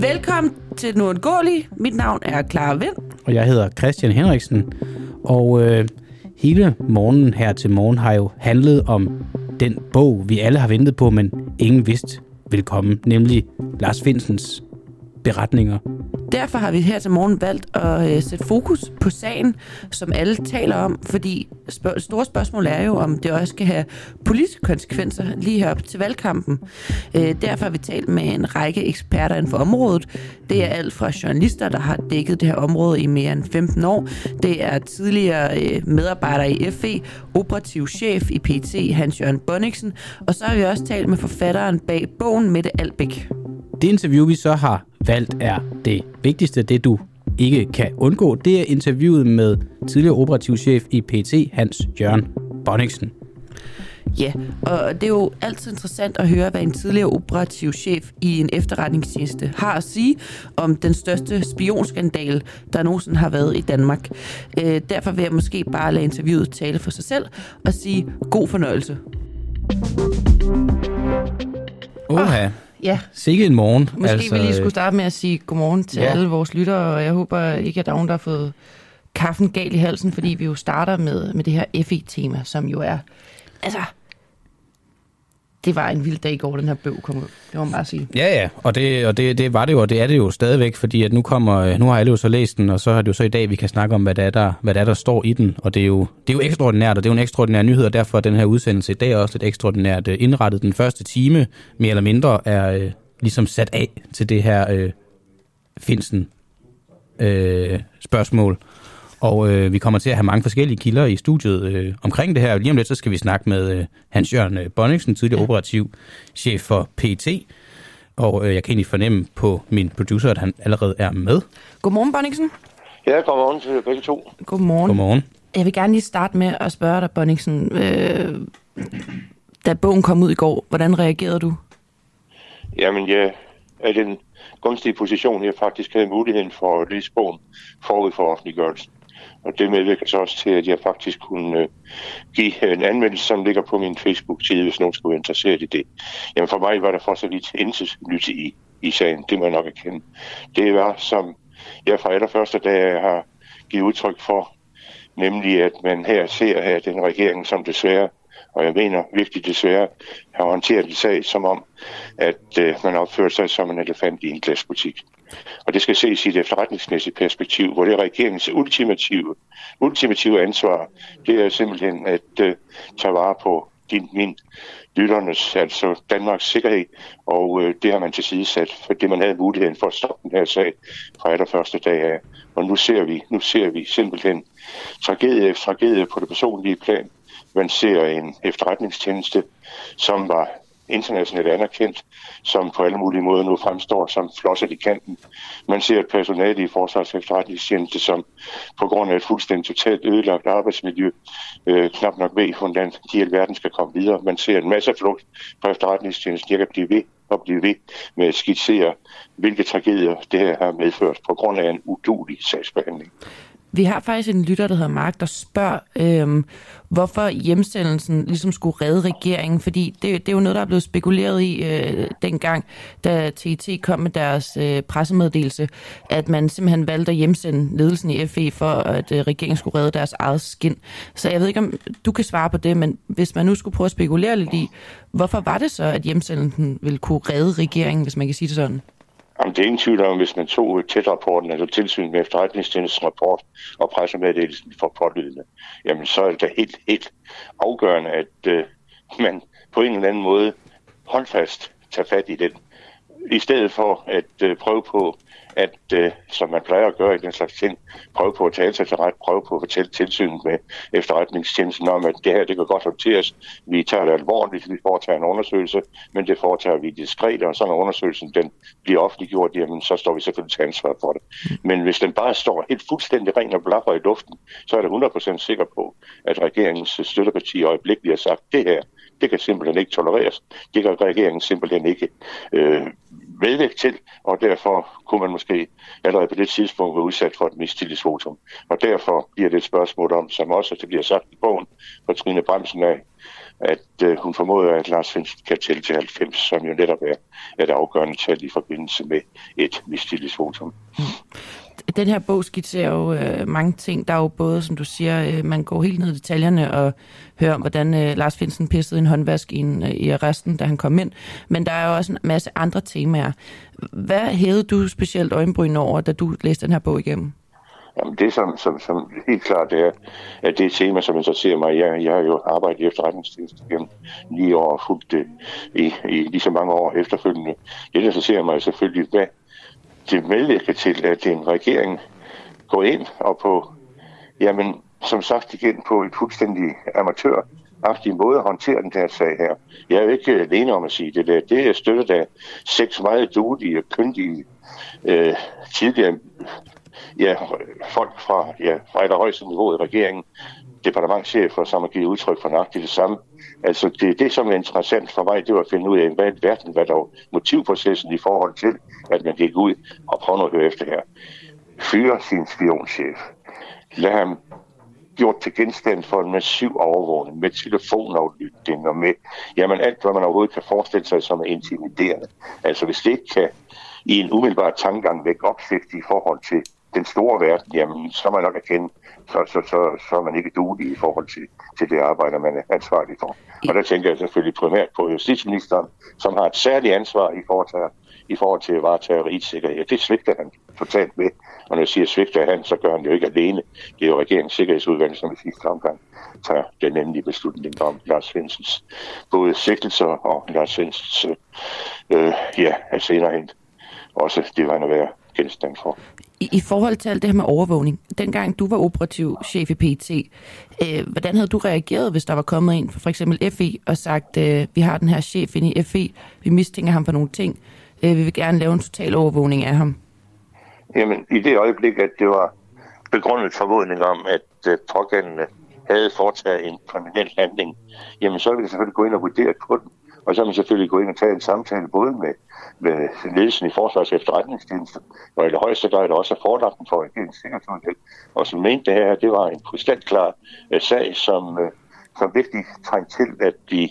Velkommen til Den Uundgåelige. Mit navn er Clara Vind. Og jeg hedder Christian Henriksen. Og øh, hele morgenen her til morgen har jo handlet om den bog, vi alle har ventet på, men ingen vidste ville komme, nemlig Lars Finsens beretninger Derfor har vi her til morgen valgt at øh, sætte fokus på sagen, som alle taler om, fordi spørg- store spørgsmål er jo, om det også skal have politiske konsekvenser lige her op til valgkampen. Øh, derfor har vi talt med en række eksperter inden for området. Det er alt fra journalister, der har dækket det her område i mere end 15 år. Det er tidligere øh, medarbejdere i FE, operativ chef i PT, Hans-Jørgen Bonniksen, og så har vi også talt med forfatteren bag bogen, Mette Albæk. Det interview, vi så har valgt, er det vigtigste, det du ikke kan undgå. Det er interviewet med tidligere operativ chef i PT, Hans Jørgen Bonniksen. Ja, og det er jo altid interessant at høre, hvad en tidligere operativ chef i en efterretningstjeneste har at sige om den største spionskandal, der nogensinde har været i Danmark. Øh, derfor vil jeg måske bare lade interviewet tale for sig selv og sige god fornøjelse. Oha, Ja, sikke en morgen. måske altså, vi lige skulle starte med at sige godmorgen til Ja. ja. alle vores lyttere, og jeg håber ikke, at der er nogen, der har fået kaffen galt i halsen, fordi vi jo starter med, med det her FE-tema, som jo er, altså, det var en vild dag i går, den her bøg kom ud. Det må man bare sige. Ja, ja, og, det, og det, det var det jo, og det er det jo stadigvæk, fordi at nu, kommer, øh, nu har alle jo så læst den, og så har det jo så i dag, vi kan snakke om, hvad der er, der, hvad der, er, der står i den, og det er, jo, det er jo ekstraordinært, og det er jo en ekstraordinær nyhed, og derfor er den her udsendelse i dag også lidt ekstraordinært øh, indrettet. Den første time, mere eller mindre, er øh, ligesom sat af til det her øh, Finsen øh, spørgsmål. Og øh, vi kommer til at have mange forskellige kilder i studiet øh, omkring det her. Lige om lidt, så skal vi snakke med øh, Hans-Jørgen øh, Bonniksen, tidligere operativ chef for PT. Og øh, jeg kan egentlig fornemme på min producer, at han allerede er med. Godmorgen, Bonniksen. Ja, godmorgen til begge to. Godmorgen. Godmorgen. Jeg vil gerne lige starte med at spørge dig, Bonniksen. Øh, da bogen kom ud i går, hvordan reagerede du? Jamen, jeg er i den gunstige position, jeg faktisk havde muligheden for at læse bogen forud for offentliggørelsen. Og det medvirker så også til, at jeg faktisk kunne øh, give øh, en anmeldelse, som ligger på min Facebook-side, hvis nogen skulle være interesseret i det. Jamen for mig var der fortsat lidt intet nyt i, i sagen. Det må jeg nok erkende. Det var, som jeg fra allerførste dag har givet udtryk for, nemlig at man her ser, at den regering, som desværre og jeg mener virkelig desværre, har håndteret en sag som om, at øh, man opfører sig som en elefant i en glasbutik. Og det skal ses i et efterretningsmæssigt perspektiv, hvor det er regeringens ultimative, ultimative ansvar, det er simpelthen at øh, tage vare på din, min lytternes, altså Danmarks sikkerhed, og øh, det har man til side sat, for det man havde muligheden for at stoppe den her sag fra allerførste dag af. Og nu ser vi, nu ser vi simpelthen tragedie efter tragedie på det personlige plan. Man ser en efterretningstjeneste, som var internationalt anerkendt, som på alle mulige måder nu fremstår som flosset i kanten. Man ser et personale i Forsvars efterretningstjeneste, som på grund af et fuldstændig totalt ødelagt arbejdsmiljø, øh, knap nok ved, hvordan de i alverden skal komme videre. Man ser en masse flugt på efterretningstjenesten. Jeg kan blive ved og blive ved med at skitsere, hvilke tragedier det her har medført på grund af en udulig sagsbehandling. Vi har faktisk en lytter, der hedder Mark, der spørger, øhm, hvorfor hjemsendelsen ligesom skulle redde regeringen, fordi det, det er jo noget, der er blevet spekuleret i øh, dengang, da TT kom med deres øh, pressemeddelelse, at man simpelthen valgte at hjemsende ledelsen i FE for, at øh, regeringen skulle redde deres eget skin. Så jeg ved ikke, om du kan svare på det, men hvis man nu skulle prøve at spekulere lidt i, hvorfor var det så, at hjemsendelsen ville kunne redde regeringen, hvis man kan sige det sådan? Jamen, det er ingen tvivl om, hvis man tog tæt-rapporten, altså tilsyn med efterretningstjenestens rapport og pressemeddelelsen for pålydende, jamen så er det helt, helt afgørende, at øh, man på en eller anden måde håndfast tager fat i den, i stedet for at øh, prøve på at, øh, som man plejer at gøre i den slags ting, prøve på at tale sig til ret, prøve på at fortælle tilsynet med efterretningstjenesten om, at det her, det kan godt håndteres. Vi tager det alvorligt, vi foretager en undersøgelse, men det foretager vi diskret, og så når undersøgelsen den bliver offentliggjort, jamen så står vi selvfølgelig til ansvar for det. Men hvis den bare står helt fuldstændig ren og blaffer i luften, så er det 100% sikker på, at regeringens støtteparti øjeblikkeligt har sagt, det her, det kan simpelthen ikke tolereres. Det kan regeringen simpelthen ikke øh, medvægt til, og derfor kunne man måske allerede på det tidspunkt være udsat for et mistillidsvotum. Og derfor bliver det et spørgsmål om, som også det bliver sagt i bogen fra Trine Bremsen af, at øh, hun formoder, at Lars Finsen kan tælle til 90, som jo netop er et afgørende tal i forbindelse med et mistillidsvotum. Mm den her bog skitserer jo øh, mange ting. Der er jo både, som du siger, øh, man går helt ned i detaljerne og hører om, hvordan øh, Lars Finsen pissede en håndvask i, en, øh, i arresten, da han kom ind. Men der er jo også en masse andre temaer. Hvad hævede du specielt øjenbryn over, da du læste den her bog igennem? Jamen det, som, som, som helt klart er, at det er et tema, som interesserer mig. Jeg, jeg har jo arbejdet i efterretningstjenesten gennem ni år og fulgt det i, i lige så mange år efterfølgende. Det interesserer mig selvfølgelig, hvad det medvirker til, at en regering går ind og på, jamen, som sagt igen, på et fuldstændig amatør en måde at håndtere den her sag her. Jeg er jo ikke alene om at sige det der. Det er støttet af seks meget dudige og kyndige øh, tidligere ja, folk fra, ja, fra et højeste niveau i regeringen, departementchefer, som har givet udtryk for nøjagtigt det samme. Altså det, det, som er interessant for mig, det var at finde ud af, hvad i verden var der motivprocessen i forhold til, at man gik ud og prøvede at høre efter her. Fyre sin spionchef. Lad ham gjort til genstand for en massiv overvågning med telefonaflytning og med jamen alt, hvad man overhovedet kan forestille sig som er intimiderende. Altså hvis det ikke kan i en umiddelbar tankegang vække opsigt i forhold til den store verden, jamen så er man nok erkende, så, så, så, så er man ikke duelig i forhold til, til det arbejde, man er ansvarlig for. Og der tænker jeg selvfølgelig primært på justitsministeren, som har et særligt ansvar i forhold til, i forhold til at varetage rigets sikkerhed. Det svigter han totalt med. Og når jeg siger svigter han, så gør han det jo ikke alene. Det er jo regeringens sikkerhedsudvalg, som i sidste omgang tager den endelige beslutning om Lars Svendsens både sigtelser og Lars Svendsens, øh, ja, altså senere hen også det var en at være genstand for. I, I forhold til alt det her med overvågning, dengang du var operativ chef i PT, øh, hvordan havde du reageret, hvis der var kommet en fra for eksempel FE og sagt, øh, vi har den her chef inde i FE, vi mistænker ham for nogle ting, øh, vi vil gerne lave en total overvågning af ham? Jamen, i det øjeblik, at det var begrundet formodning om, at øh, pågældende havde foretaget en kriminel handling, jamen så ville vi selvfølgelig gå ind og vurdere på den. Og så har man selvfølgelig gået ind og taget en samtale både med, med ledelsen i Forsvars efterretningstjeneste, og i det højeste grad der også er forelagt den for regeringens sikkerhedsudvalg, og som mente det her, det var en krystalklar uh, sag, som, uh, som virkelig trængte til, at de,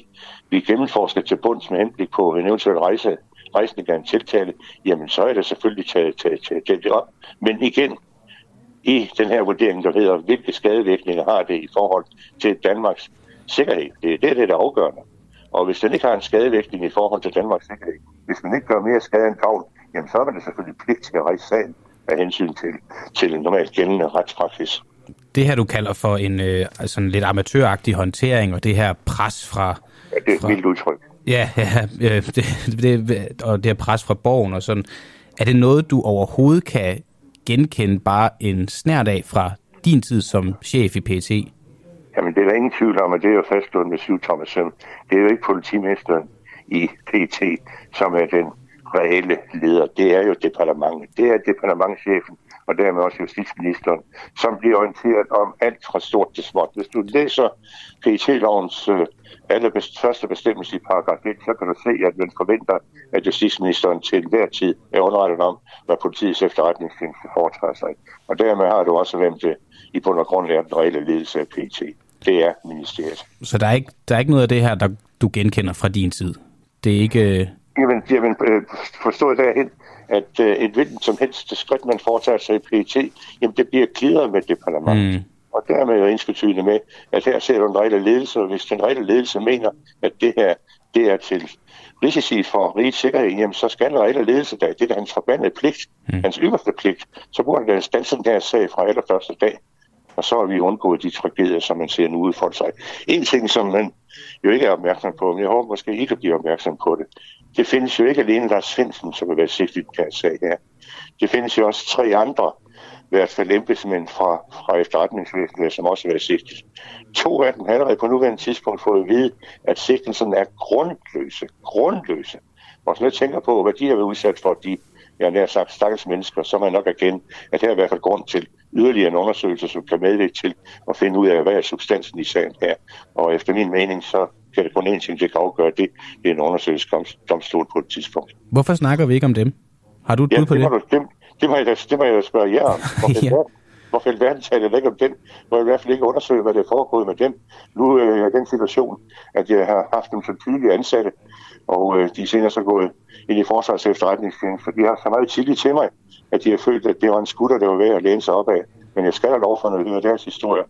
vi gennemforsker til bunds med henblik på en eventuel rejse, rejsning af en tiltale, jamen så er det selvfølgelig taget, taget, taget, taget det op. Men igen, i den her vurdering, der hedder, hvilke skadevirkninger har det i forhold til Danmarks sikkerhed. Det er det, der er afgørende. Og hvis den ikke har en skadevirkning i forhold til Danmarks sikkerhed, hvis man ikke gør mere skade end gavn, jamen så er man det selvfølgelig pligt til at rejse sagen af hensyn til, til en normalt gældende retspraksis. Det her, du kalder for en øh, en lidt amatøragtig håndtering, og det her pres fra... Ja, det er et fra, vildt udtryk. Ja, ja det, det, og det her pres fra borgen og sådan. Er det noget, du overhovedet kan genkende bare en snært af fra din tid som chef i PT? Jamen, det er der ingen tvivl om, at det er jo fastslået med syv Thomas Det er jo ikke politimesteren i PT, som er den reelle leder. Det er jo departementet. Det er departementchefen, og dermed også justitsministeren, som bliver orienteret om alt fra stort til småt. Hvis du læser PET-lovens øh, allerbest, første bestemmelse i paragraf 1, så kan du se, at man forventer, at justitsministeren til enhver tid er underrettet om, hvad politiets efterretningstjeneste foretager sig. Og dermed har du også hvem det i bund og grund er den reelle ledelse af PET det er ministeriet. Så der er ikke, der er ikke noget af det her, der du genkender fra din tid? Det er ikke... Øh, jamen, jamen øh, forstået derhen, at øh, et hvilken som helst skridt, man foretager sig i PET, jamen det bliver klidret med det parlament. Mm. Og dermed er jo indskytydende med, at her ser du en rejle ledelse, og hvis den rejle ledelse mener, at det her det er til risici for rigets sikkerhed, jamen så skal en rejle ledelse der. Det er hans forbandede pligt, mm. hans yderste pligt. Så burde den stanse den her sag fra allerførste dag og så har vi undgået de tragedier, som man ser nu udfolde sig. En ting, som man jo ikke er opmærksom på, men jeg håber måske ikke at blive opmærksom på det, det findes jo ikke alene Lars Svendsen, som vil være sigtet i den sag her. Det findes jo også tre andre, i hvert fald embedsmænd fra, fra efterretningsvæsenet, som også vil være sigtet. To af dem har allerede på nuværende tidspunkt fået at vide, at sigtelsen er grundløse. Grundløse. Og så jeg tænker på, hvad de har været udsat for, de jeg nær sagt stakkels mennesker, så man nok erkende, at her er i hvert fald grund til yderligere en undersøgelse, som kan medvirke til at finde ud af, hvad er substansen i sagen her. Og efter min mening, så kan det kun en ting, det kan afgøre det. Det er en undersøgelsesdomstol på et tidspunkt. Hvorfor snakker vi ikke om dem? Har du et ja, bud på det? Det, du, det, det, må jeg det må jeg da spørge jer om. ja. Hvorfor i verden taler jeg ikke om den? Må jeg i hvert fald ikke undersøge, hvad det er foregået med dem. Nu er jeg i den situation, at jeg har haft dem så tydelige ansatte, og øh, de er senere så gået ind i forsvars efterretningstjeneste, for de har så meget tillid til mig, at de har følt, at det var en skutter, der var ved at læne sig op af. Men jeg skal da lov for, at høre deres historie.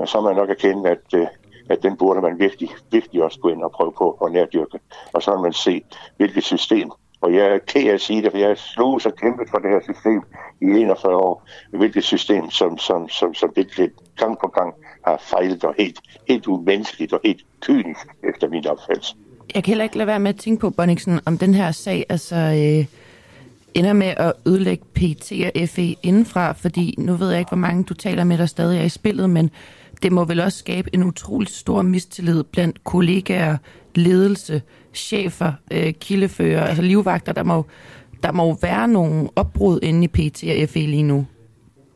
Øh, så man nok erkende, at, øh, at den burde man virkelig, virkelig også gå ind og prøve på at nærdyrke. Og så vil man se, hvilket system og jeg er ked af at sige det, for jeg slog så kæmpet for det her system i 41 år. Hvilket system, som, som, som, som det gang på gang har fejlet og helt, helt umenneskeligt og helt kynisk efter min opfattelse. Jeg kan heller ikke lade være med at tænke på, Bonniksen, om den her sag altså, øh, ender med at ødelægge PT og FE indenfra, fordi nu ved jeg ikke, hvor mange du taler med, der stadig er i spillet, men det må vel også skabe en utrolig stor mistillid blandt kollegaer, ledelse, chefer, øh, kildefører, altså livvagter. Der må, der må være nogle opbrud inde i PT og FE lige nu.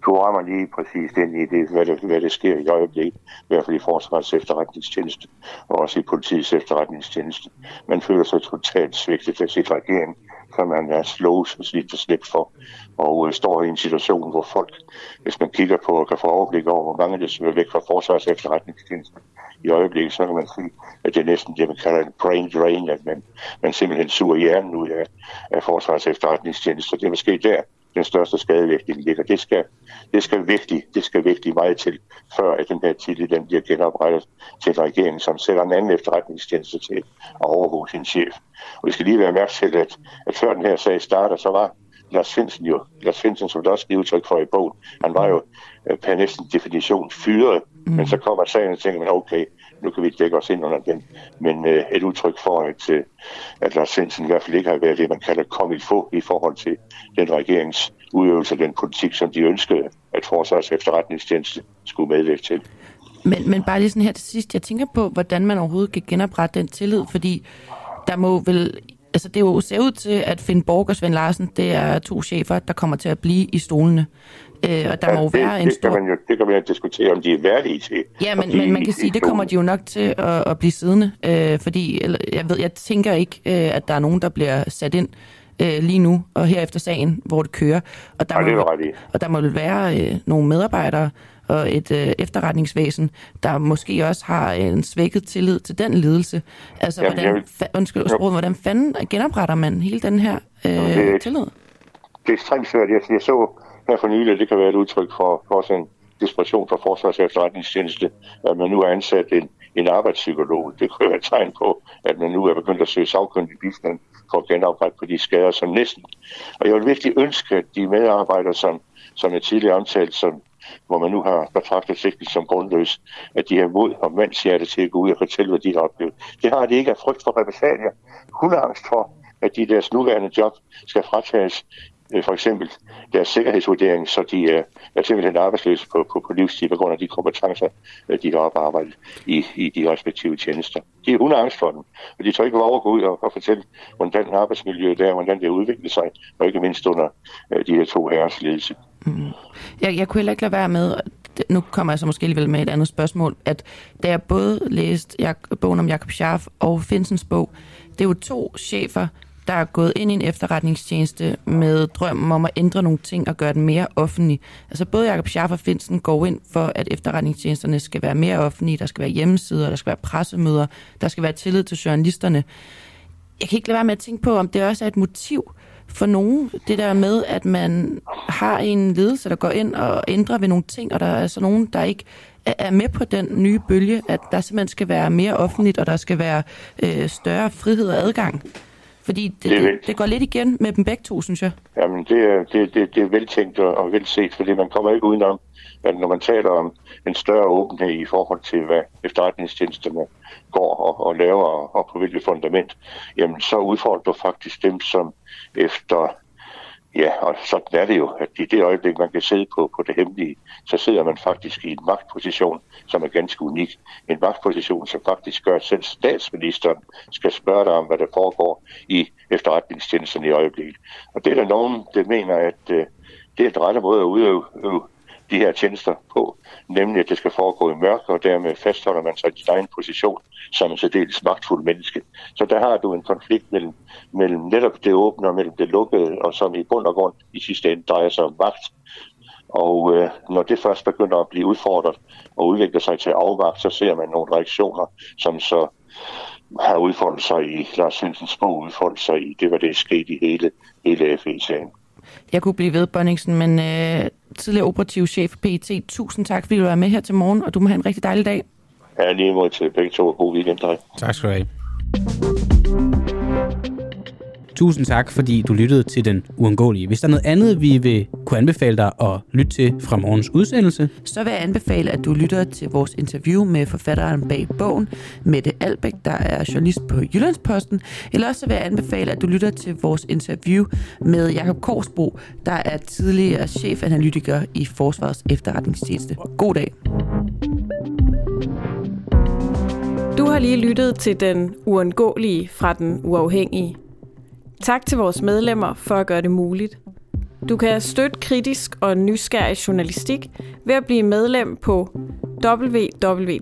Du rammer lige præcis ind i det, hvad, det, hvad det sker i øjeblikket, i hvert fald i Forsvarets efterretningstjeneste, og også i politiets efterretningstjeneste. Man føler sig totalt svigtet af sit regering, som man er slås og slidt og for, og øh, står i en situation, hvor folk, hvis man kigger på og kan få overblik over, hvor mange der søger væk fra Forsvarets efterretningstjeneste, i øjeblikket, så kan man sige, at det er næsten det, man kalder en brain drain, at man, man simpelthen suger hjernen ud af, af forsvarets efterretningstjeneste. Det er måske der, den største skadevirkning ligger. Det skal, det skal virkelig, det skal virkelig meget til, før at den her tillid den bliver genoprettet til en regering, som sætter en anden efterretningstjeneste til at overvåge sin chef. Og vi skal lige være mærke til, at, at før den her sag starter, så var Lars Finsen jo, Lars Finsen, som der også giver udtryk for i bogen, han var jo øh, per næsten definition fyret, mm. men så kommer sagen og tænker man, okay, nu kan vi dække os ind under den. Men øh, et udtryk for, at, øh, at Lars Svendsen i hvert fald ikke har været det, man kalder kommet få i forhold til den regerings udøvelse af den politik, som de ønskede, at forsvars efterretningstjeneste skulle medvirke til. Men, men bare lige sådan her til sidst, jeg tænker på, hvordan man overhovedet kan genoprette den tillid, fordi der må vel altså det jo ser ud til, at Finn Borg og Svend Larsen, det er to chefer, der kommer til at blive i stolene. Øh, og der ja, må det, være en det, stor... Kan man jo, det kan man jo diskutere, om de er værdige til. Ja, men, men man kan sige, det kommer de jo nok til at, at blive siddende, øh, fordi eller, jeg, ved, jeg tænker ikke, øh, at der er nogen, der bliver sat ind øh, lige nu, og her efter sagen, hvor det kører. Og der, ja, må, ret og der må være øh, nogle medarbejdere, og et øh, efterretningsvæsen, der måske også har en svækket tillid til den ledelse. Altså, Jamen, hvordan, vil... fa- undskyld, sprog, hvordan fanden genopretter man hele den her øh, det er, tillid? Det er ekstremt svært. Jeg, jeg så her for nylig, det kan være et udtryk for, for også en desperation for Forsvars efterretningstjeneste, at man nu har ansat en, en arbejdspsykolog. Det kunne være et tegn på, at man nu er begyndt at søge sagkyndig bistand for at genoprette på de skader, som næsten. Og jeg vil virkelig ønske, at de medarbejdere, som, som jeg tidligere omtalt, som hvor man nu har betragtet sigten som grundløs, at de har mod og mandshjerte til at gå ud og fortælle, hvad de har oplevet. Det har de ikke af frygt for repressalier. Hun har angst for, at de deres nuværende job skal fratages Øh, for eksempel deres sikkerhedsvurdering, så de er, er simpelthen arbejdsløse på, på, på livstid på grund af de kompetencer, øh, de har oparbejdet i, i de respektive tjenester. De er angst for dem, og de tør ikke lov at gå ud og, og fortælle, hvordan arbejdsmiljøet er, hvordan det har udviklet sig, og ikke mindst under øh, de her to herres ledelse. Mm. Jeg, jeg kunne heller ikke lade være med, nu kommer jeg så måske alligevel med et andet spørgsmål, at da jeg både læste bogen om Jakob Scharf og Finsens bog, det er jo to chefer, der er gået ind i en efterretningstjeneste med drømmen om at ændre nogle ting og gøre den mere offentlig. Altså både Jakob Scharf og Finsen går ind for, at efterretningstjenesterne skal være mere offentlige, der skal være hjemmesider, der skal være pressemøder, der skal være tillid til journalisterne. Jeg kan ikke lade være med at tænke på, om det også er et motiv for nogen, det der med, at man har en ledelse, der går ind og ændrer ved nogle ting, og der er så nogen, der ikke er med på den nye bølge, at der simpelthen skal være mere offentligt, og der skal være øh, større frihed og adgang. Fordi det, det, det, det går lidt igen med dem begge to, synes jeg. Jamen, det er, det, det, det er veltænkt og, og velset, fordi man kommer ikke udenom, at når man taler om en større åbenhed i forhold til, hvad efterretningstjenesterne går og, og laver og, og på hvilket fundament, jamen så udfordrer du faktisk dem, som efter Ja, og sådan er det jo, at i det øjeblik, man kan sidde på, på det hemmelige, så sidder man faktisk i en magtposition, som er ganske unik. En magtposition, som faktisk gør, at selv statsministeren skal spørge dig om, hvad der foregår i efterretningstjenesten i øjeblikket. Og det er der nogen, der mener, at øh, det er den rette måde at udøve de her tjenester på, nemlig at det skal foregå i mørke, og dermed fastholder man sig i sin egen position som en særdeles magtfuld menneske. Så der har du en konflikt mellem, mellem netop det åbne og mellem det lukkede, og som i bund og grund i sidste ende drejer sig om magt. Og øh, når det først begynder at blive udfordret og udvikler sig til afmagt, så ser man nogle reaktioner, som så har udfoldet sig i Lars Svendsens bog, udfoldet sig i, det var det sket i hele, hele FE-sagen. Jeg kunne blive ved, Bonningsen, men øh, tidligere operativ chef for PET, tusind tak, fordi du var med her til morgen, og du må have en rigtig dejlig dag. Ja, lige mod til begge to, god weekend dig. Tak skal du have. Tusind tak, fordi du lyttede til Den Uundgåelige. Hvis der er noget andet, vi vil kunne anbefale dig at lytte til fra morgens udsendelse, Så vil jeg anbefale, at du lytter til vores interview med forfatteren bag bogen, Mette Albæk, der er journalist på Jyllandsposten. Eller også så vil jeg anbefale, at du lytter til vores interview med Jakob Korsbro, der er tidligere chefanalytiker i Forsvarets efterretningstjeneste. God dag. Du har lige lyttet til Den Uundgåelige fra Den Uafhængige. Tak til vores medlemmer for at gøre det muligt. Du kan støtte kritisk og nysgerrig journalistik ved at blive medlem på www.duah.dk.